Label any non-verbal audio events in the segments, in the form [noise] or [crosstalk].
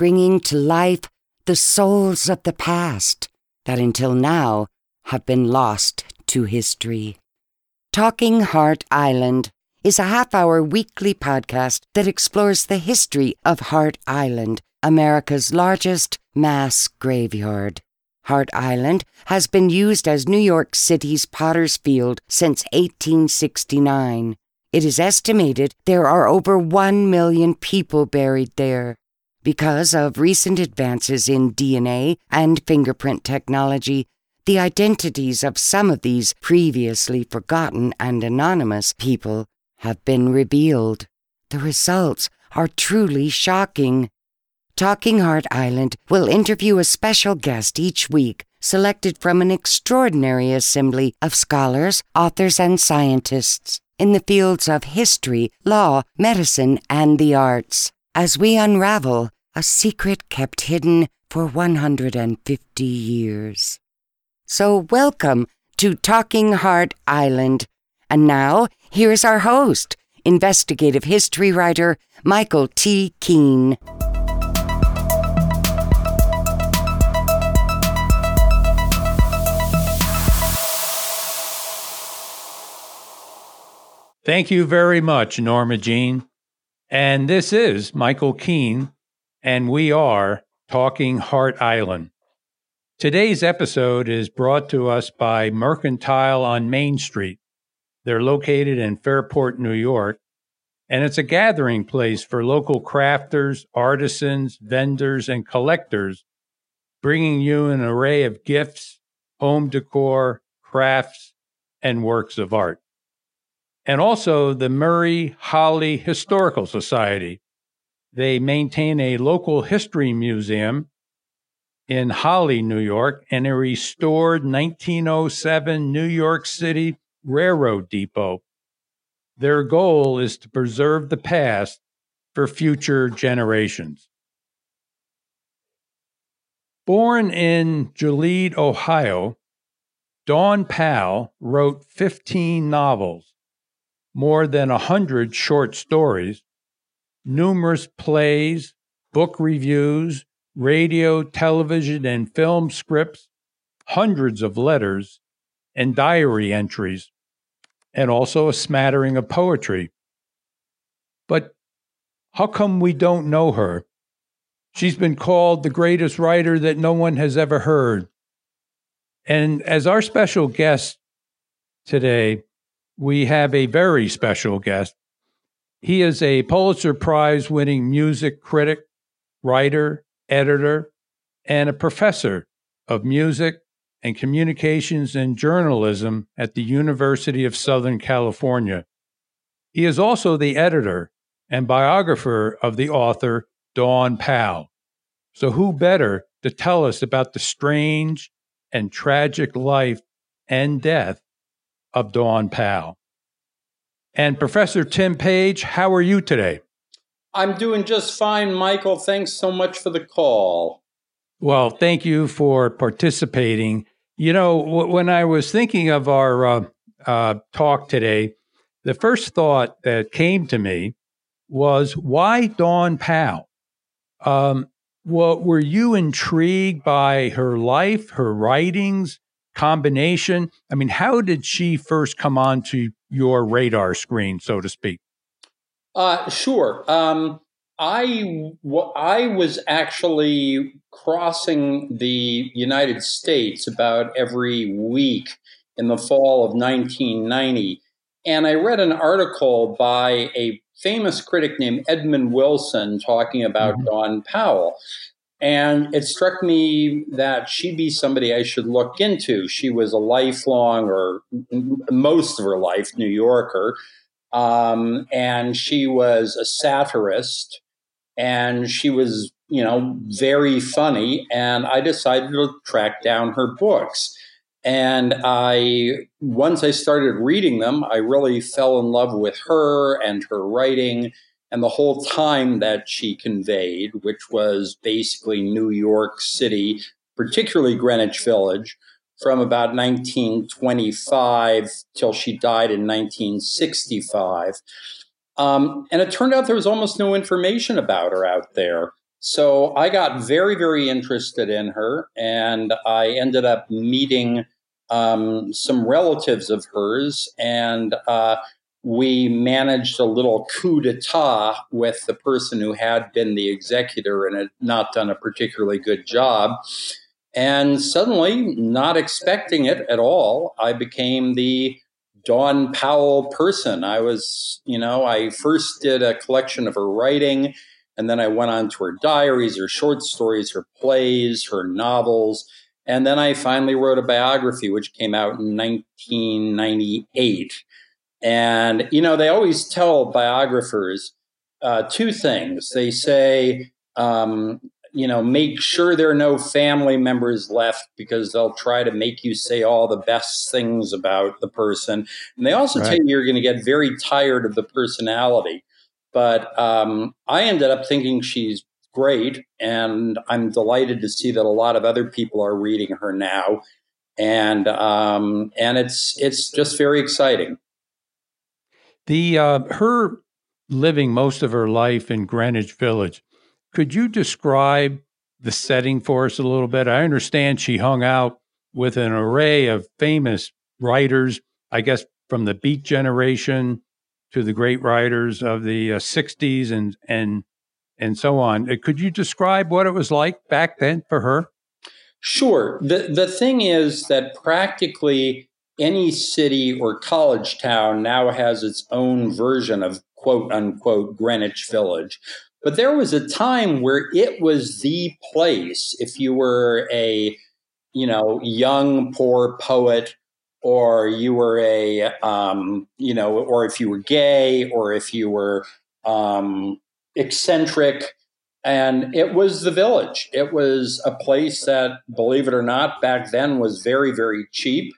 bringing to life the souls of the past that until now have been lost to history. Talking Hart Island is a half hour weekly podcast that explores the history of Hart Island, America's largest mass graveyard. Hart Island has been used as New York City's Potter's Field since 1869. It is estimated there are over 1 million people buried there. Because of recent advances in DNA and fingerprint technology, the identities of some of these previously forgotten and anonymous people have been revealed. The results are truly shocking. Talking Hart Island will interview a special guest each week, selected from an extraordinary assembly of scholars, authors, and scientists in the fields of history, law, medicine, and the arts, as we unravel a secret kept hidden for 150 years. So, welcome to Talking Hart Island. And now, here's our host, investigative history writer Michael T. Keene. Thank you very much, Norma Jean. And this is Michael Keene, and we are Talking Hart Island. Today's episode is brought to us by Mercantile on Main Street. They're located in Fairport, New York, and it's a gathering place for local crafters, artisans, vendors, and collectors, bringing you an array of gifts, home decor, crafts, and works of art and also the Murray Holley Historical Society. They maintain a local history museum in Holley, New York, and a restored 1907 New York City Railroad Depot. Their goal is to preserve the past for future generations. Born in Joliet, Ohio, Dawn Powell wrote 15 novels more than a hundred short stories, numerous plays, book reviews, radio, television, and film scripts, hundreds of letters, and diary entries, and also a smattering of poetry. But how come we don't know her? She's been called the greatest writer that no one has ever heard. And as our special guest today, we have a very special guest. He is a Pulitzer Prize winning music critic, writer, editor, and a professor of music and communications and journalism at the University of Southern California. He is also the editor and biographer of the author Dawn Powell. So, who better to tell us about the strange and tragic life and death of Dawn Powell. And Professor Tim Page, how are you today? I'm doing just fine, Michael. Thanks so much for the call. Well, thank you for participating. You know, w- when I was thinking of our uh, uh, talk today, the first thought that came to me was why Dawn Powell? Um, well, were you intrigued by her life, her writings, combination? I mean, how did she first come onto your radar screen, so to speak? Uh, sure. Um, I, w- I was actually crossing the United States about every week in the fall of 1990. And I read an article by a famous critic named Edmund Wilson talking about mm-hmm. Dawn Powell. And it struck me that she'd be somebody I should look into. She was a lifelong, or most of her life, New Yorker. Um, and she was a satirist. And she was, you know, very funny. And I decided to track down her books. And I, once I started reading them, I really fell in love with her and her writing and the whole time that she conveyed, which was basically New York City, particularly Greenwich Village, from about 1925 till she died in 1965. Um, and it turned out there was almost no information about her out there. So I got very, very interested in her, and I ended up meeting um, some relatives of hers, and uh, we managed a little coup d'etat with the person who had been the executor and had not done a particularly good job. And suddenly, not expecting it at all, I became the Dawn Powell person. I was, you know, I first did a collection of her writing and then I went on to her diaries, her short stories, her plays, her novels. And then I finally wrote a biography, which came out in 1998. And, you know, they always tell biographers uh, two things. They say, um, you know, make sure there are no family members left because they'll try to make you say all the best things about the person. And they also right. tell you you're going to get very tired of the personality. But um, I ended up thinking she's great, and I'm delighted to see that a lot of other people are reading her now, and um, and it's it's just very exciting. The uh, her living most of her life in Greenwich Village. Could you describe the setting for us a little bit? I understand she hung out with an array of famous writers, I guess from the Beat generation to the great writers of the uh, 60s and and and so on. Uh, could you describe what it was like back then for her? Sure. The the thing is that practically any city or college town now has its own version of quote unquote Greenwich Village. But there was a time where it was the place if you were a you know young poor poet or you were a um, you know or if you were gay or if you were um, eccentric. And it was the village. It was a place that believe it or not back then was very very cheap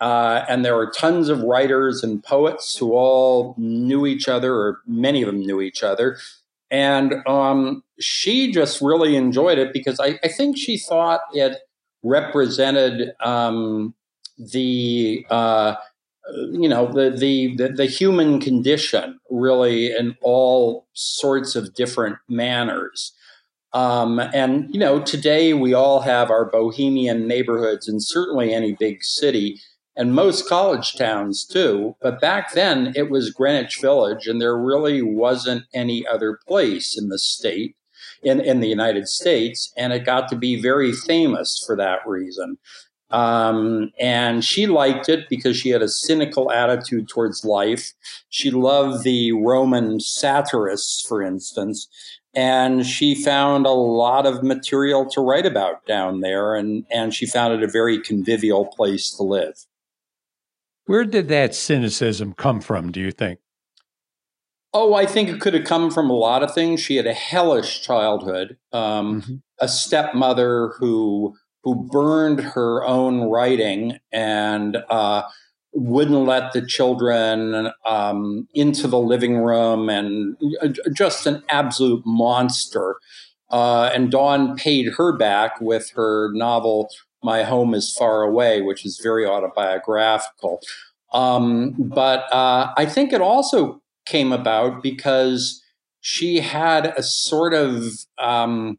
uh, and there were tons of writers and poets who all knew each other or many of them knew each other and um, she just really enjoyed it because I, I think she thought it represented um, the uh, you know the, the, the human condition really in all sorts of different manners. Um, and you know today we all have our bohemian neighborhoods, and certainly any big city, and most college towns too. But back then it was Greenwich Village, and there really wasn't any other place in the state in, in the United States, and it got to be very famous for that reason. Um, and she liked it because she had a cynical attitude towards life. She loved the Roman satirists, for instance, and she found a lot of material to write about down there, and, and she found it a very convivial place to live. Where did that cynicism come from, do you think? Oh, I think it could have come from a lot of things. She had a hellish childhood, um, mm-hmm. a stepmother who who burned her own writing and uh, wouldn't let the children um, into the living room and uh, just an absolute monster. Uh, and Dawn paid her back with her novel, My Home is Far Away, which is very autobiographical. Um, but uh, I think it also came about because she had a sort of um,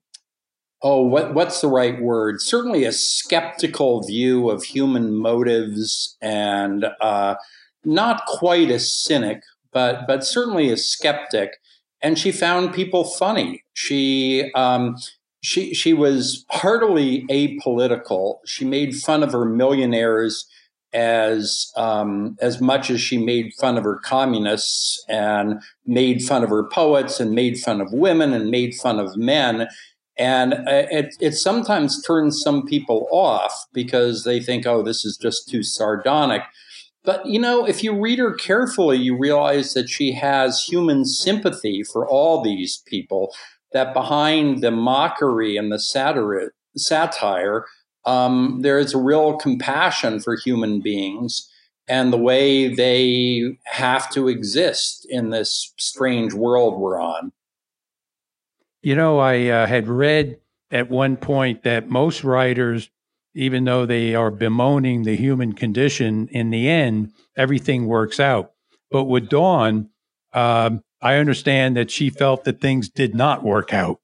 oh, what, what's the right word? Certainly a skeptical view of human motives and uh, not quite a cynic, but, but certainly a skeptic. And she found people funny. She, um, she, she was heartily apolitical. She made fun of her millionaires as um, as much as she made fun of her communists and made fun of her poets and made fun of women and made fun of men and uh, it, it sometimes turns some people off because they think, oh, this is just too sardonic. But, you know, if you read her carefully, you realize that she has human sympathy for all these people, that behind the mockery and the satire, satire um, there is a real compassion for human beings and the way they have to exist in this strange world we're on. You know, I uh, had read at one point that most writers, even though they are bemoaning the human condition, in the end, everything works out. But with Dawn, um, I understand that she felt that things did not work out.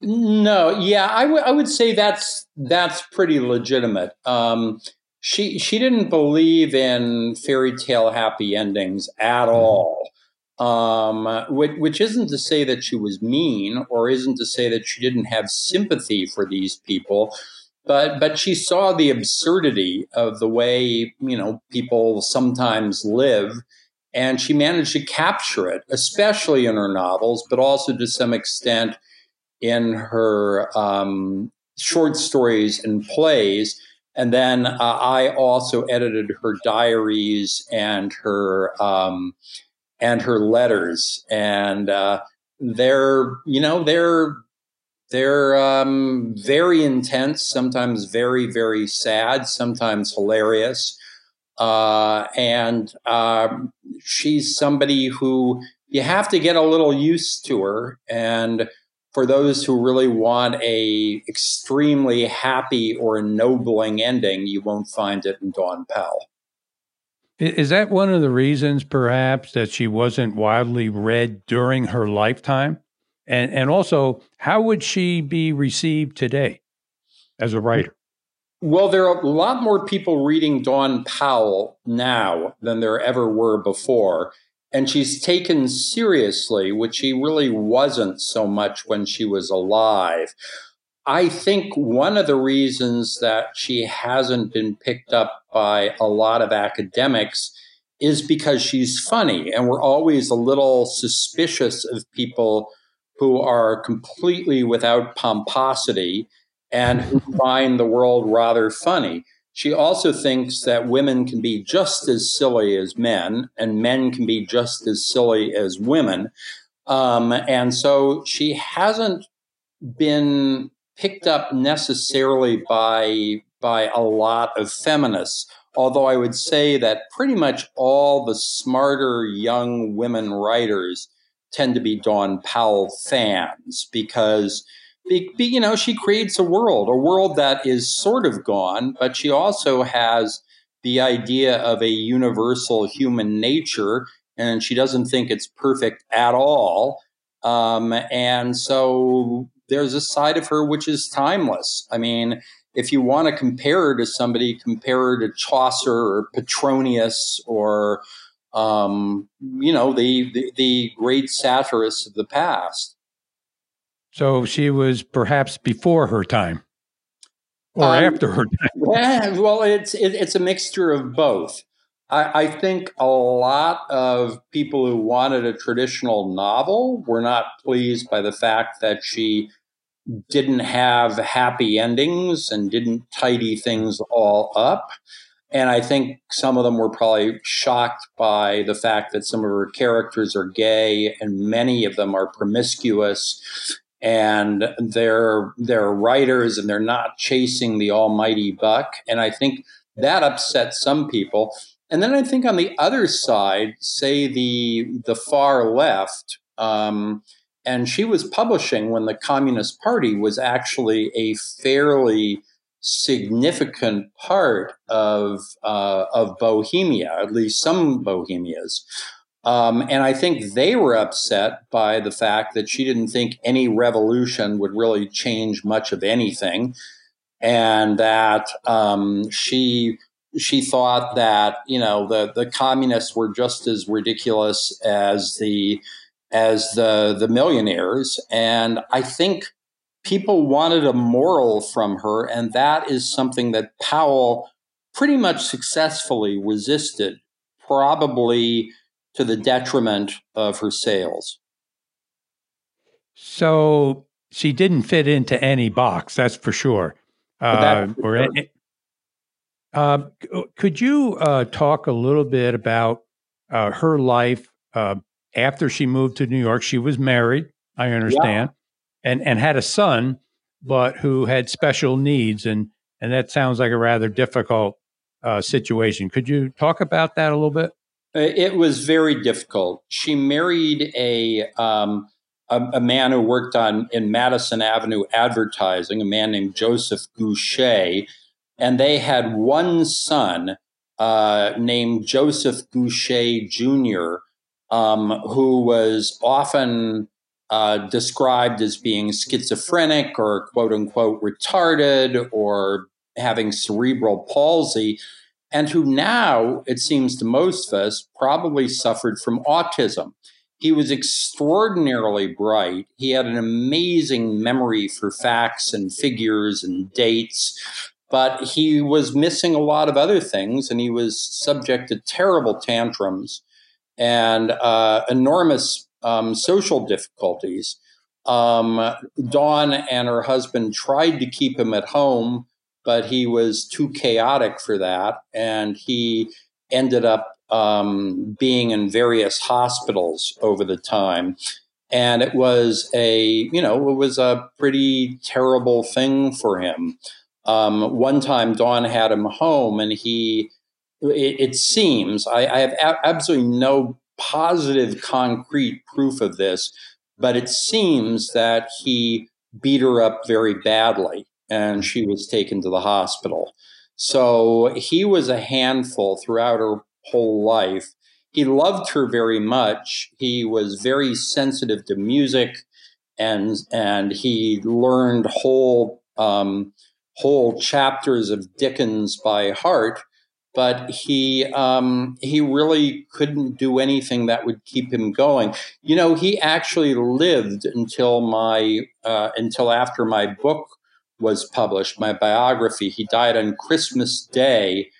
No, yeah, I, w- I would say that's that's pretty legitimate. Um, she she didn't believe in fairy tale happy endings at mm-hmm. all. Um, which, which isn't to say that she was mean, or isn't to say that she didn't have sympathy for these people, but but she saw the absurdity of the way you know people sometimes live, and she managed to capture it, especially in her novels, but also to some extent in her um, short stories and plays. And then uh, I also edited her diaries and her um, and her letters, and uh, they're you know they're they're um, very intense, sometimes very very sad, sometimes hilarious. Uh, and um, she's somebody who you have to get a little used to her and for those who really want a extremely happy or ennobling ending, you won't find it in Dawn Powell. Is that one of the reasons, perhaps, that she wasn't widely read during her lifetime? And and also, how would she be received today as a writer? Well, there are a lot more people reading Dawn Powell now than there ever were before and she's taken seriously, which she really wasn't so much when she was alive. I think one of the reasons that she hasn't been picked up by a lot of academics is because she's funny, and we're always a little suspicious of people who are completely without pomposity and who find the world rather funny. She also thinks that women can be just as silly as men, and men can be just as silly as women. Um, and so she hasn't been picked up necessarily by by a lot of feminists. Although I would say that pretty much all the smarter young women writers tend to be Dawn Powell fans because be, be, you know, she creates a world, a world that is sort of gone, but she also has the idea of a universal human nature, and she doesn't think it's perfect at all. Um, and so there's a side of her which is timeless. I mean, if you want to compare her to somebody, compare her to Chaucer or Petronius or, um, you know, the, the, the great satirists of the past. So she was perhaps before her time or um, after her time. [laughs] Yeah, well, it's it, it's a mixture of both. I, I, think a lot of people who wanted a traditional novel were not pleased by the fact that she didn't have happy endings and didn't tidy things all up. And I think some of them were probably shocked by the fact that some of her characters are gay and many of them are promiscuous and they're they're writers and they're not chasing the almighty buck. And i think that upsets some people. And then i think on the other side say the the far left um, and she was publishing when the communist party was actually a fairly significant part of uh, of bohemia at least some bohemias um, and I think they were upset by the fact that she didn't think any revolution would really change much of anything, and that um, she she thought that you know the the communists were just as ridiculous as the as the the millionaires, and I think people wanted a moral from her, and that is something that Powell pretty much successfully resisted. Probably to the detriment of her sales. So she didn't fit into any box, that's for sure. Uh, or uh, could you uh, talk a little bit about uh, her life uh, after she moved to New York? She was married, I understand, yeah. and and had a son, but who had special needs, and and that sounds like a rather difficult uh, situation. Could you talk about that a little bit? Uh, it was very difficult. She married a, um, a, a man who worked on in Madison Avenue advertising, a man named Joseph Gousha, and they had one son uh, named Joseph Gousha Jr., um, who was often uh, described as being schizophrenic or quote unquote retarded or having cerebral palsy, and who now, it seems to most of us, probably suffered from autism. He was extraordinarily bright. He had an amazing memory for facts and figures and dates, but he was missing a lot of other things, and he was subject to terrible tantrums and uh, enormous um, social difficulties. Um, Dawn and her husband tried to keep him at home, but he was too chaotic for that, and he ended up um, being in various hospitals over the time. And it was a, you know, it was a pretty terrible thing for him. Um, one time, Dawn had him home, and he, it, it seems, I, I have a- absolutely no positive, concrete proof of this, but it seems that he beat her up very badly and she was taken to the hospital. So he was a handful throughout her whole life. He loved her very much. He was very sensitive to music, and and he learned whole um, whole chapters of Dickens by heart. But he um, he really couldn't do anything that would keep him going. You know, he actually lived until my uh, until after my book was published, my biography. He died on Christmas Day,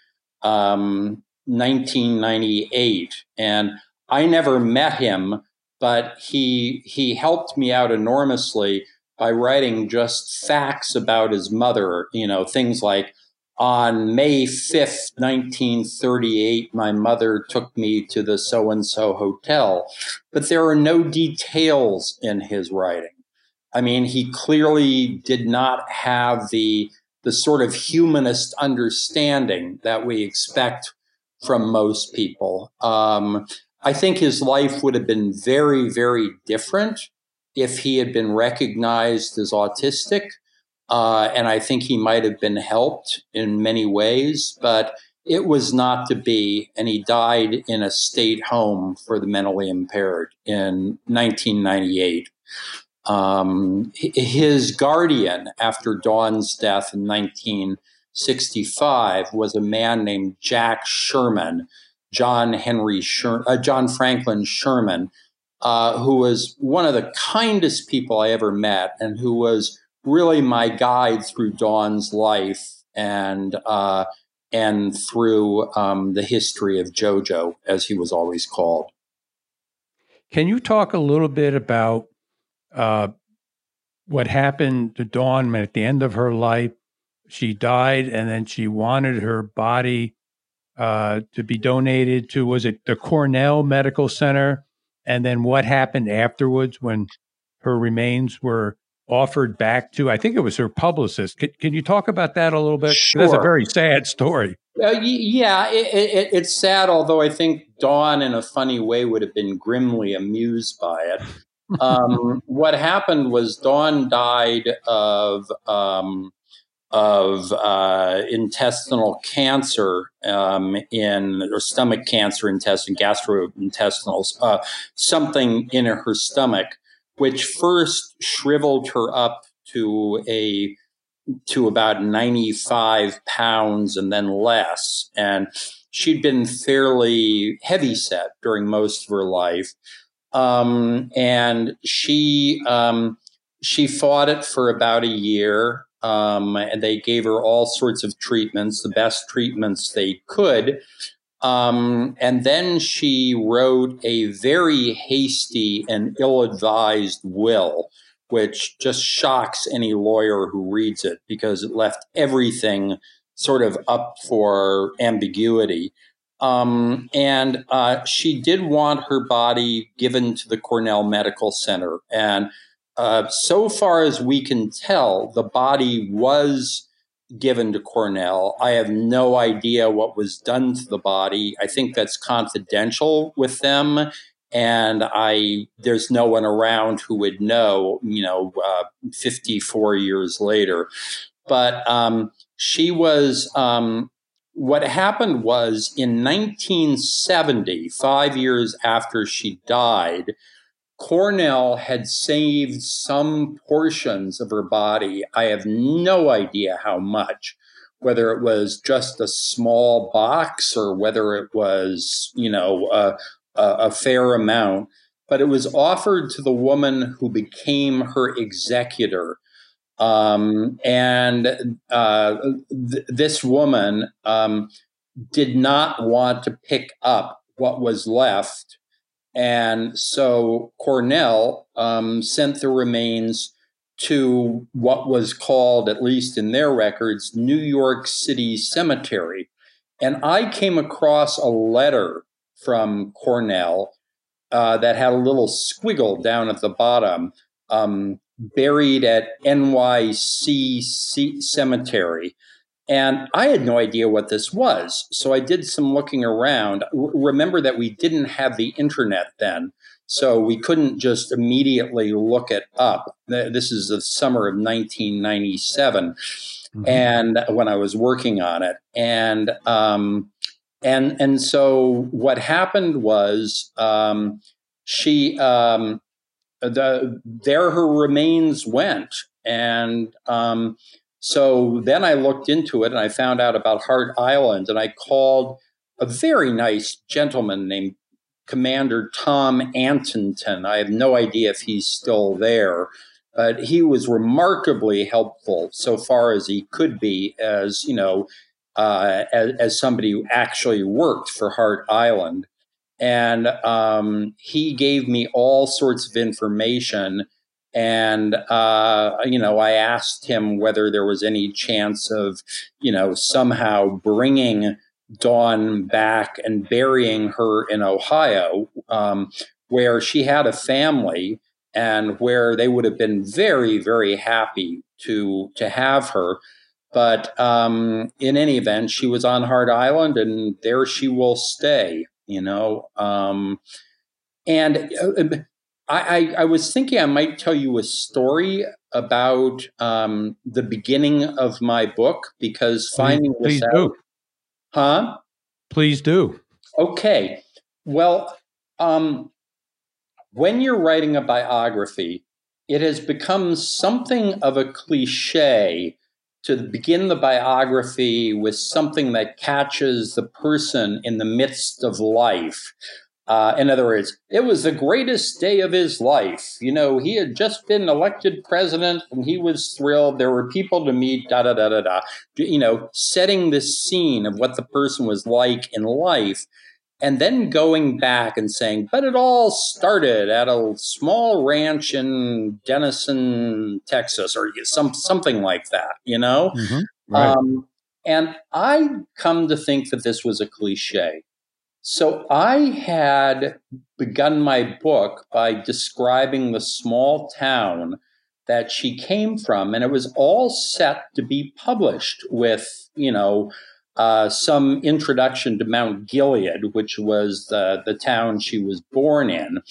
um, 1998, and I never met him, but he he helped me out enormously by writing just facts about his mother. You know, things like on May 5th, 1938, my mother took me to the so and so hotel. But there are no details in his writing. I mean, he clearly did not have the, the sort of humanist understanding that we expect from most people. Um, I think his life would have been very, very different if he had been recognized as autistic. Uh, and I think he might have been helped in many ways, but it was not to be. And he died in a state home for the mentally impaired in 1998. Um, his guardian after Dawn's death in 1965 was a man named Jack Sherman, John Henry Sher- uh, John Franklin Sherman, uh, who was one of the kindest people I ever met, and who was really my guide through Dawn's life and uh, and through um, the history of JoJo, as he was always called. Can you talk a little bit about uh, what happened to Dawn at the end of her life. She died, and then she wanted her body uh, to be donated to was it the Cornell Medical Center? And then what happened afterwards when her remains were offered back to? I think it was her publicist. Can, can you talk about that a little bit? Sure. That's a very sad story. Uh, yeah, it, it, it's sad. Although I think Dawn, in a funny way, would have been grimly amused by it um, what happened was Dawn died of um, of uh, intestinal cancer um, in or stomach cancer, intestine, gastrointestinal, uh, something in her stomach, which first shriveled her up to a to about 95 pounds and then less. And she'd been fairly heavy set during most of her life. Um, and she um, she fought it for about a year. Um, and they gave her all sorts of treatments, the best treatments they could. Um, and then she wrote a very hasty and ill advised will, which just shocks any lawyer who reads it because it left everything sort of up for ambiguity. Um, and uh, she did want her body given to the Cornell Medical Center. And uh, so far as we can tell, the body was given to Cornell. I have no idea what was done to the body. I think that's confidential with them. And I, there's no one around who would know, you know, uh, 54 years later. But um, she was um, what happened was in 1970, five years after she died, Cornell had saved some portions of her body. I have no idea how much, whether it was just a small box or whether it was, you know, a, a, a fair amount. But it was offered to the woman who became her executor. Um, and uh, th- this woman um, did not want to pick up what was left and so Cornell um, sent the remains to what was called, at least in their records, New York City Cemetery. And I came across a letter from Cornell uh, that had a little squiggle down at the bottom, um, buried at NYC C- Cemetery. And I had no idea what this was. So I did some looking around. remember that we didn't have the internet then. So we couldn't just immediately look it up. This is the summer of 1997. Mm-hmm. And when I was working on it. And, um, and, and so what happened was, um, she, um, the, there her remains went. And, um, so then I looked into it and I found out about Hart Island and I called a very nice gentleman named Commander Tom Antonton. I have no idea if he's still there, but he was remarkably helpful so far as he could be as, you know, uh, as, as, somebody who actually worked for Hart Island. And um, he gave me all sorts of information. And uh, you know i asked him whether there was any chance of you know somehow bringing dawn back and burying her in ohio um, where she had a family and where they would have been very very happy to to have her. But um, in any event she was on Hart island and there she will stay you know um, and uh, I, I, I, was thinking I might tell you a story about um, the beginning of my book because finding please, this please out, do. huh? Please do. Okay. Well, um, when you're writing a biography, it has become something of a cliche to begin the biography with something that catches the person in the midst of life. Uh, in other words, it was the greatest day of his life. You know, he had just been elected president and he was thrilled. There were people to meet, da da da da da. You know, setting the scene of what the person was like in life. And then going back and saying, but it all started at a small ranch in Denison, Texas, or some something like that, you know? Mm-hmm. Right. Um, and I come to think that this was a cliche. So I had begun my book by describing the small town that she came from, and it was all set to be published with, you know, uh, some introduction to Mount Gilead, which was the, the town she was born in.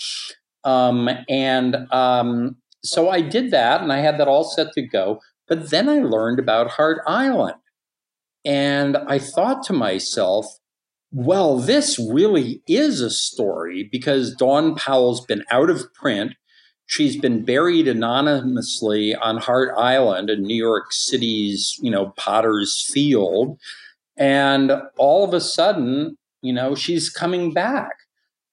Um, and um, so I did that, and I had that all set to go. But then I learned about Hart Island. And I thought to myself, well, this really is a story because Dawn Powell's been out of print. She's been buried anonymously on Hart Island in New York City's, you know, Potter's Field. And all of a sudden, you know, she's coming back.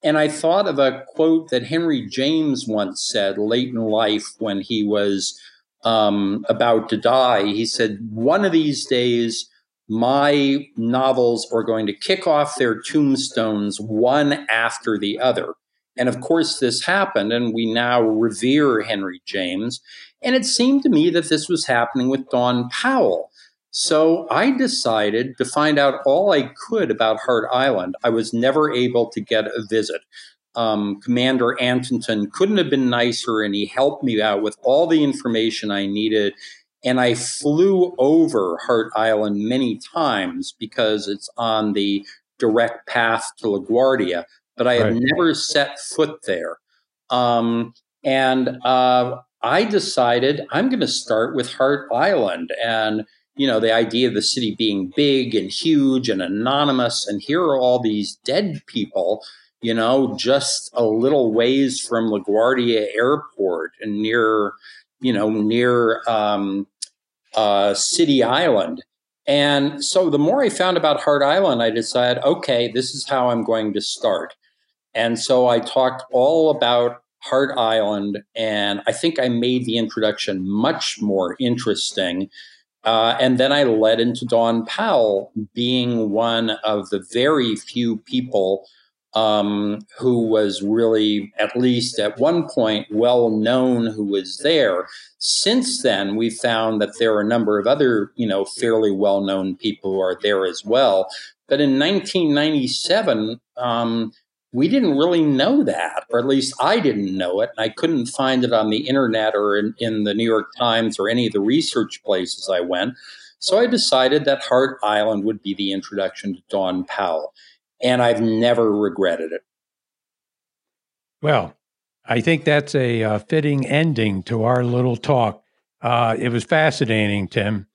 And I thought of a quote that Henry James once said late in life when he was um, about to die. He said, One of these days, my novels are going to kick off their tombstones one after the other. And of course, this happened, and we now revere Henry James. And it seemed to me that this was happening with Dawn Powell. So I decided to find out all I could about Hart Island. I was never able to get a visit. Um, Commander Antonton couldn't have been nicer, and he helped me out with all the information I needed and I flew over Hart Island many times because it's on the direct path to LaGuardia, but I right. had never set foot there. Um, and uh, I decided I'm going to start with Hart Island. And, you know, the idea of the city being big and huge and anonymous, and here are all these dead people. you know, just a little ways from LaGuardia Airport and near, you know, near um, uh, City Island. And so the more I found about Hart Island, I decided, okay, this is how I'm going to start. And so I talked all about Hart Island, and I think I made the introduction much more interesting. Uh, and then I led into Dawn Powell being one of the very few people um, who was really, at least at one point, well known who was there. Since then, we found that there are a number of other, you know, fairly well known people who are there as well. But in 1997, um, we didn't really know that, or at least I didn't know it. And I couldn't find it on the internet or in, in the New York Times or any of the research places I went. So I decided that Hart Island would be the introduction to Dawn Powell and I've never regretted it. Well, I think that's a uh, fitting ending to our little talk. Uh, it was fascinating, Tim.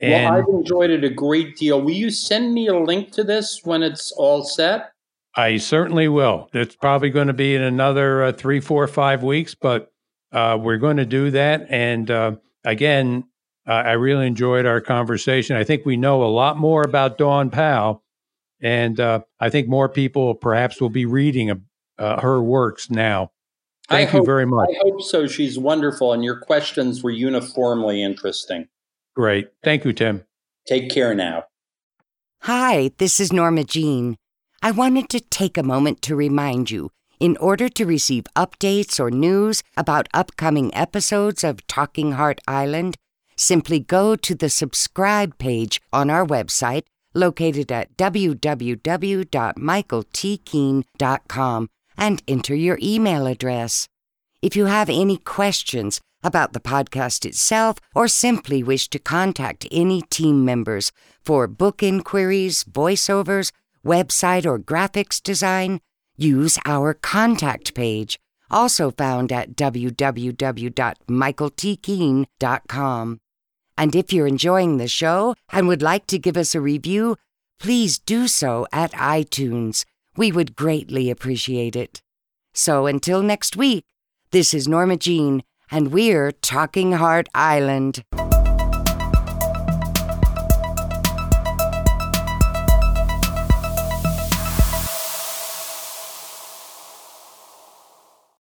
And well, I've enjoyed it a great deal. Will you send me a link to this when it's all set? I certainly will. It's probably going to be in another uh, three, four, five weeks, but uh, we're going to do that. And uh, again, I really enjoyed our conversation. I think we know a lot more about Dawn Powell and uh, I think more people perhaps will be reading uh, her works now. Thank I you hope, very much. I hope so. She's wonderful, and your questions were uniformly interesting. Great. Thank you, Tim. Take care now. Hi, this is Norma Jean. I wanted to take a moment to remind you in order to receive updates or news about upcoming episodes of Talking Hart Island, simply go to the subscribe page on our website located at www.michaeltkeen.com and enter your email address. If you have any questions about the podcast itself or simply wish to contact any team members for book inquiries, voiceovers, website or graphics design, use our contact page, also found at www.michaeltkeen.com. And if you're enjoying the show and would like to give us a review, please do so at iTunes. We would greatly appreciate it. So until next week, this is Norma Jean, and we're Talking Hart Island.